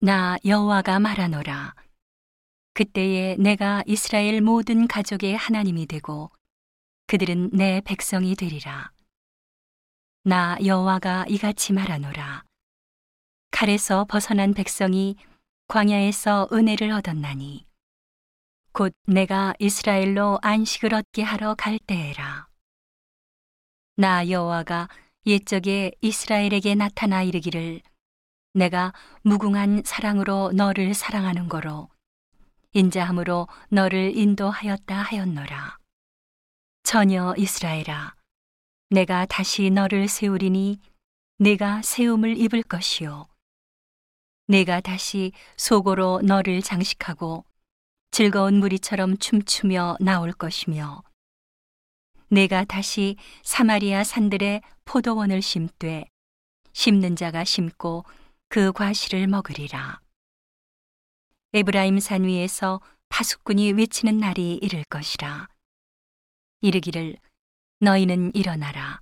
나 여호와가 말하노라. 그때에 내가 이스라엘 모든 가족의 하나님이 되고 그들은 내 백성이 되리라. 나 여호와가 이같이 말하노라. 칼에서 벗어난 백성이 광야에서 은혜를 얻었나니 곧 내가 이스라엘로 안식을 얻게 하러 갈 때에라. 나 여호와가 옛적에 이스라엘에게 나타나 이르기를 내가 무궁한 사랑으로 너를 사랑하는 거로 인자함으로 너를 인도하였다 하였노라. 전혀 이스라엘아, 내가 다시 너를 세우리니 내가 세움을 입을 것이요. 내가 다시 속으로 너를 장식하고 즐거운 무리처럼 춤추며 나올 것이며 내가 다시 사마리아 산들에 포도원을 심되 심는 자가 심고 그 과실을 먹으리라. 에브라임 산 위에서 파수꾼이 외치는 날이 이를 것이라. 이르기를 너희는 일어나라.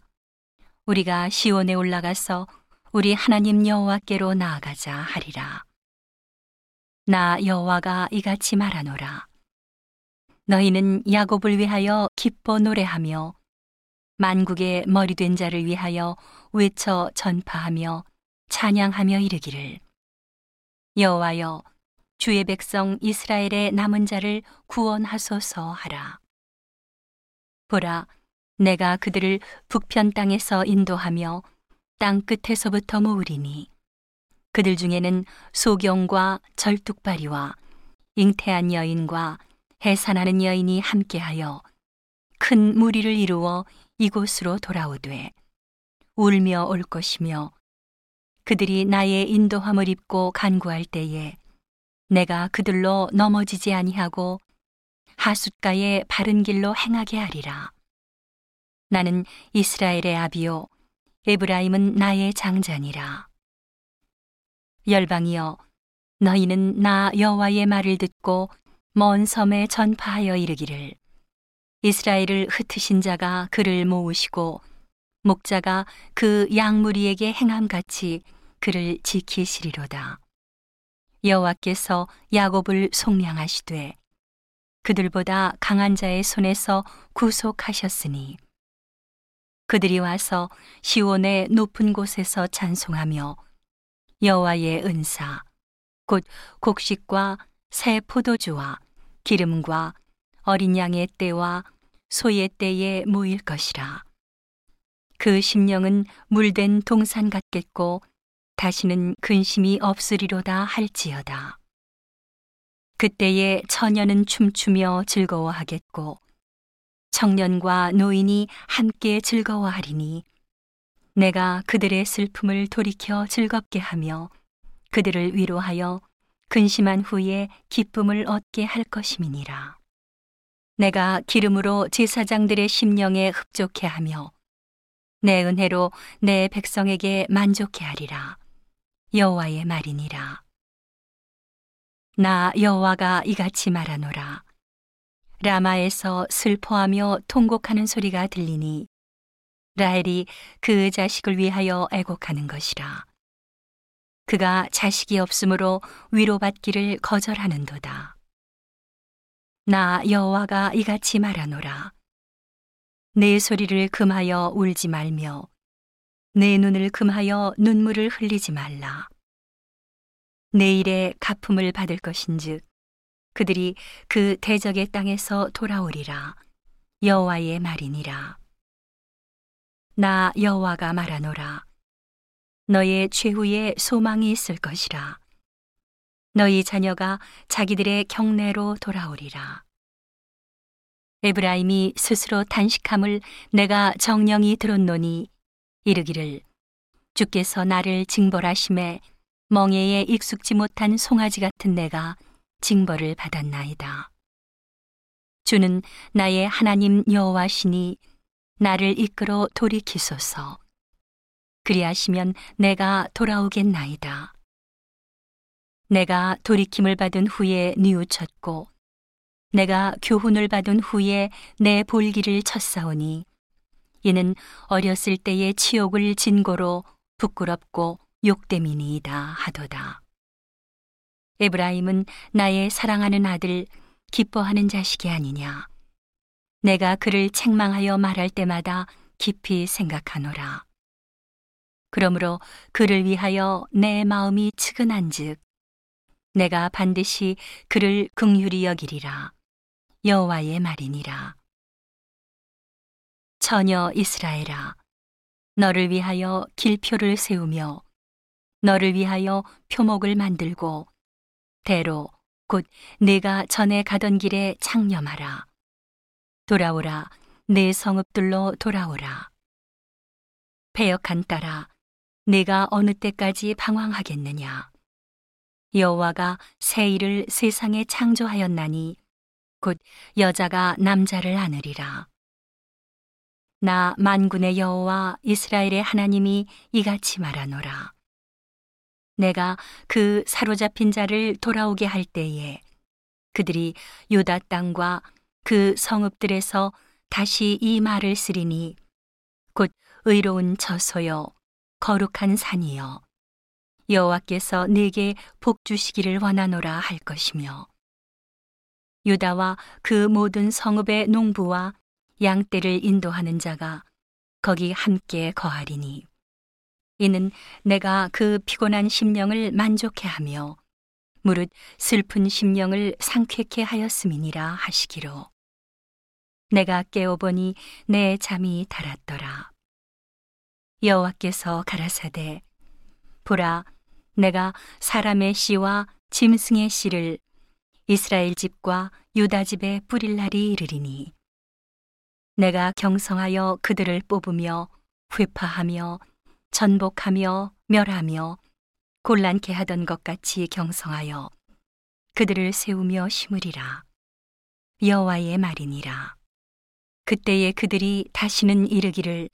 우리가 시온에 올라가서 우리 하나님 여호와께로 나아가자 하리라. 나 여호와가 이같이 말하노라. 너희는 야곱을 위하여 기뻐 노래하며 만국의 머리된 자를 위하여 외쳐 전파하며 찬양하며 이르기를 여호와여 주의 백성 이스라엘의 남은 자를 구원하소서 하라. 보라, 내가 그들을 북편 땅에서 인도하며 땅 끝에서부터 모으리니 그들 중에는 소경과 절뚝발이와 잉태한 여인과 해산하는 여인이 함께하여 큰 무리를 이루어 이곳으로 돌아오되 울며 올 것이며 그들이 나의 인도함을 입고 간구할 때에 내가 그들로 넘어지지 아니하고 하숫가의 바른 길로 행하게 하리라. 나는 이스라엘의 아비요 에브라임은 나의 장자니라. 열방이여 너희는 나 여호와의 말을 듣고 먼 섬에 전파하여 이르기를 이스라엘을 흩으신 자가 그를 모으시고 목자가 그 양무리에게 행함같이 그를 지키시리로다. 여호와께서 야곱을 속량하시되 그들보다 강한 자의 손에서 구속하셨으니 그들이 와서 시온의 높은 곳에서 찬송하며 여호와의 은사 곧 곡식과 새 포도주와 기름과 어린 양의 때와 소의 때에 모일 것이라 그 심령은 물된 동산 같겠고 다시는 근심이 없으리로다 할지어다. 그때에 처녀는 춤추며 즐거워하겠고 청년과 노인이 함께 즐거워하리니 내가 그들의 슬픔을 돌이켜 즐겁게 하며 그들을 위로하여 근심한 후에 기쁨을 얻게 할 것임이니라. 내가 기름으로 제사장들의 심령에 흡족해 하며 내 은혜로 내 백성에게 만족해 하리라. 여호와의 말이니라. 나 여호와가 이같이 말하노라. 라마에서 슬퍼하며 통곡하는 소리가 들리니 라헬이 그 자식을 위하여 애곡하는 것이라. 그가 자식이 없으므로 위로받기를 거절하는도다. 나 여호와가 이같이 말하노라. 내 소리를 금하여 울지 말며 내 눈을 금하여 눈물을 흘리지 말라. 내일에 가품을 받을 것인즉 그들이 그 대적의 땅에서 돌아오리라. 여호와의 말이니라. 나 여호와가 말하노라. 너의 최후에 소망이 있을 것이라. 너희 자녀가 자기들의 경내로 돌아오리라. 에브라임이 스스로 단식함을 내가 정령이 들었노니 이르기를 주께서 나를 징벌하심에 멍에에 익숙지 못한 송아지 같은 내가 징벌을 받았나이다. 주는 나의 하나님 여호와시니 나를 이끌어 돌이키소서. 그리하시면 내가 돌아오겠나이다. 내가 돌이킴을 받은 후에 뉘우쳤고 내가 교훈을 받은 후에 내 볼기를 쳤사오니 이는 어렸을 때의 치욕을 진고로 부끄럽고 욕됨이니이다 하도다. 에브라임은 나의 사랑하는 아들 기뻐하는 자식이 아니냐. 내가 그를 책망하여 말할 때마다 깊이 생각하노라. 그러므로 그를 위하여 내 마음이 측은한즉 내가 반드시 그를 긍휼히 여기리라. 여호와의 말이니라. 처녀 이스라엘아, 너를 위하여 길표를 세우며 너를 위하여 표목을 만들고 대로 곧 내가 전에 가던 길에 창념하라. 돌아오라, 내 성읍들로 돌아오라. 배역한 딸아, 내가 어느 때까지 방황하겠느냐? 여호와가 새 일을 세상에 창조하였나니 곧 여자가 남자를 안으리라. 나 만군의 여호와 이스라엘의 하나님이 이같이 말하노라. 내가 그 사로잡힌 자를 돌아오게 할 때에 그들이 유다 땅과 그 성읍들에서 다시 이 말을 쓰리니 곧 의로운 저소여 거룩한 산이여 여호와께서 내게 복 주시기를 원하노라 할 것이며 유다와 그 모든 성읍의 농부와 양떼를 인도하는 자가 거기 함께 거하리니. 이는 내가 그 피곤한 심령을 만족해 하며 무릇 슬픈 심령을 상쾌케 하였음이니라 하시기로. 내가 깨어보니 내 잠이 달았더라. 여호와께서 가라사대 보라 내가 사람의 씨와 짐승의 씨를 이스라엘 집과 유다 집에 뿌릴 날이 이르리니 내가 경성하여 그들을 뽑으며 회파하며 전복하며 멸하며 곤란케 하던 것 같이 경성하여 그들을 세우며 심으리라. 여호와의 말이니라. 그때에 그들이 다시는 이르기를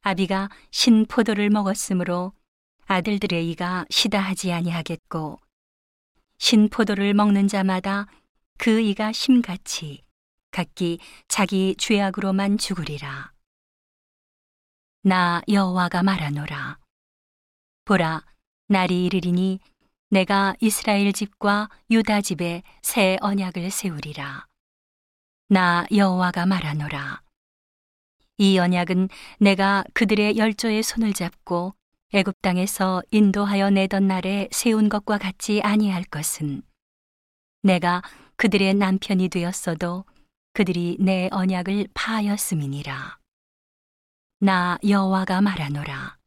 아비가 신 포도를 먹었으므로 아들들의 이가 시다하지 아니하겠고 신 포도를 먹는 자마다 그 이가 심같이 각기 자기 죄악으로만 죽으리라. 나 여호와가 말하노라. 보라, 날이 이르리니 내가 이스라엘 집과 유다 집에 새 언약을 세우리라. 나 여호와가 말하노라. 이 언약은 내가 그들의 열조의 손을 잡고 애굽 땅에서 인도하여 내던 날에 세운 것과 같지 아니할 것은 내가 그들의 남편이 되었어도 그들이 내 언약을 파하였음이니라. 나 여호와가 말하노라.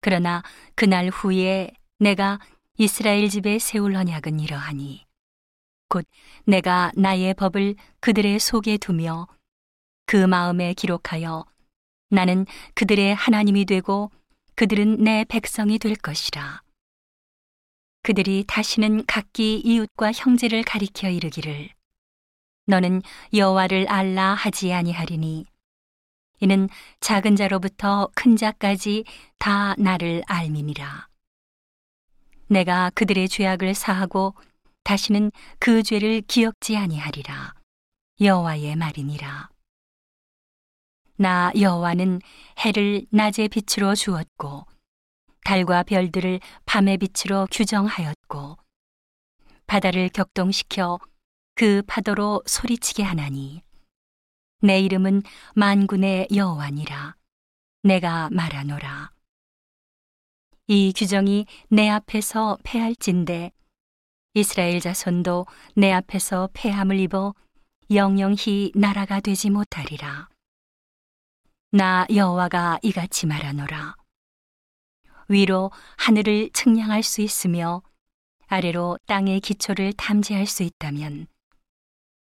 그러나 그날 후에 내가 이스라엘 집에 세울 언약은 이러하니 곧 내가 나의 법을 그들의 속에 두며 그 마음에 기록하여 나는 그들의 하나님이 되고 그들은 내 백성이 될 것이라. 그들이 다시는 각기 이웃과 형제를 가리켜 이르기를 너는 여호와를 알라 하지 아니하리니 이는 작은 자로부터 큰 자까지 다 나를 알미니라. 내가 그들의 죄악을 사하고 다시는 그 죄를 기억지 아니하리라. 여호와의 말이니라. 나 여호와는 해를 낮의 빛으로 주었고 달과 별들을 밤의 빛으로 규정하였고 바다를 격동시켜 그 파도로 소리치게 하나니 내 이름은 만군의 여호와니라 내가 말하노라 이 규정이 내 앞에서 패할진대 이스라엘 자손도 내 앞에서 패함을 입어 영영히 나라가 되지 못하리라. 나 여호와가 이같이 말하노라. 위로 하늘을 측량할 수 있으며 아래로 땅의 기초를 탐지할 수 있다면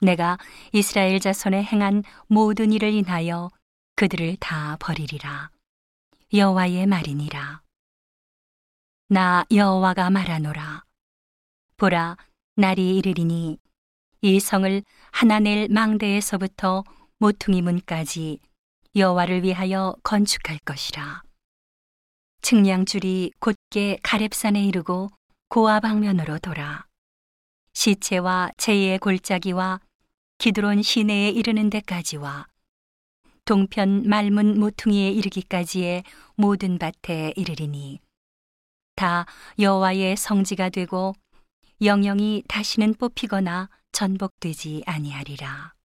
내가 이스라엘 자손에 행한 모든 일을 인하여 그들을 다 버리리라. 여호와의 말이니라. 나 여호와가 말하노라. 보라, 날이 이르리니 이 성을 하나넬 망대에서부터 모퉁이 문까지 여호와를 위하여 건축할 것이라. 측량줄이 곧게 가렙산에 이르고 고아 방면으로 돌아 시체와 제의 골짜기와 기드론 시내에 이르는 데까지와 동편 말문 모퉁이에 이르기까지의 모든 밭에 이르리니 다 여호와의 성지가 되고 영영이 다시는 뽑히거나 전복되지 아니하리라.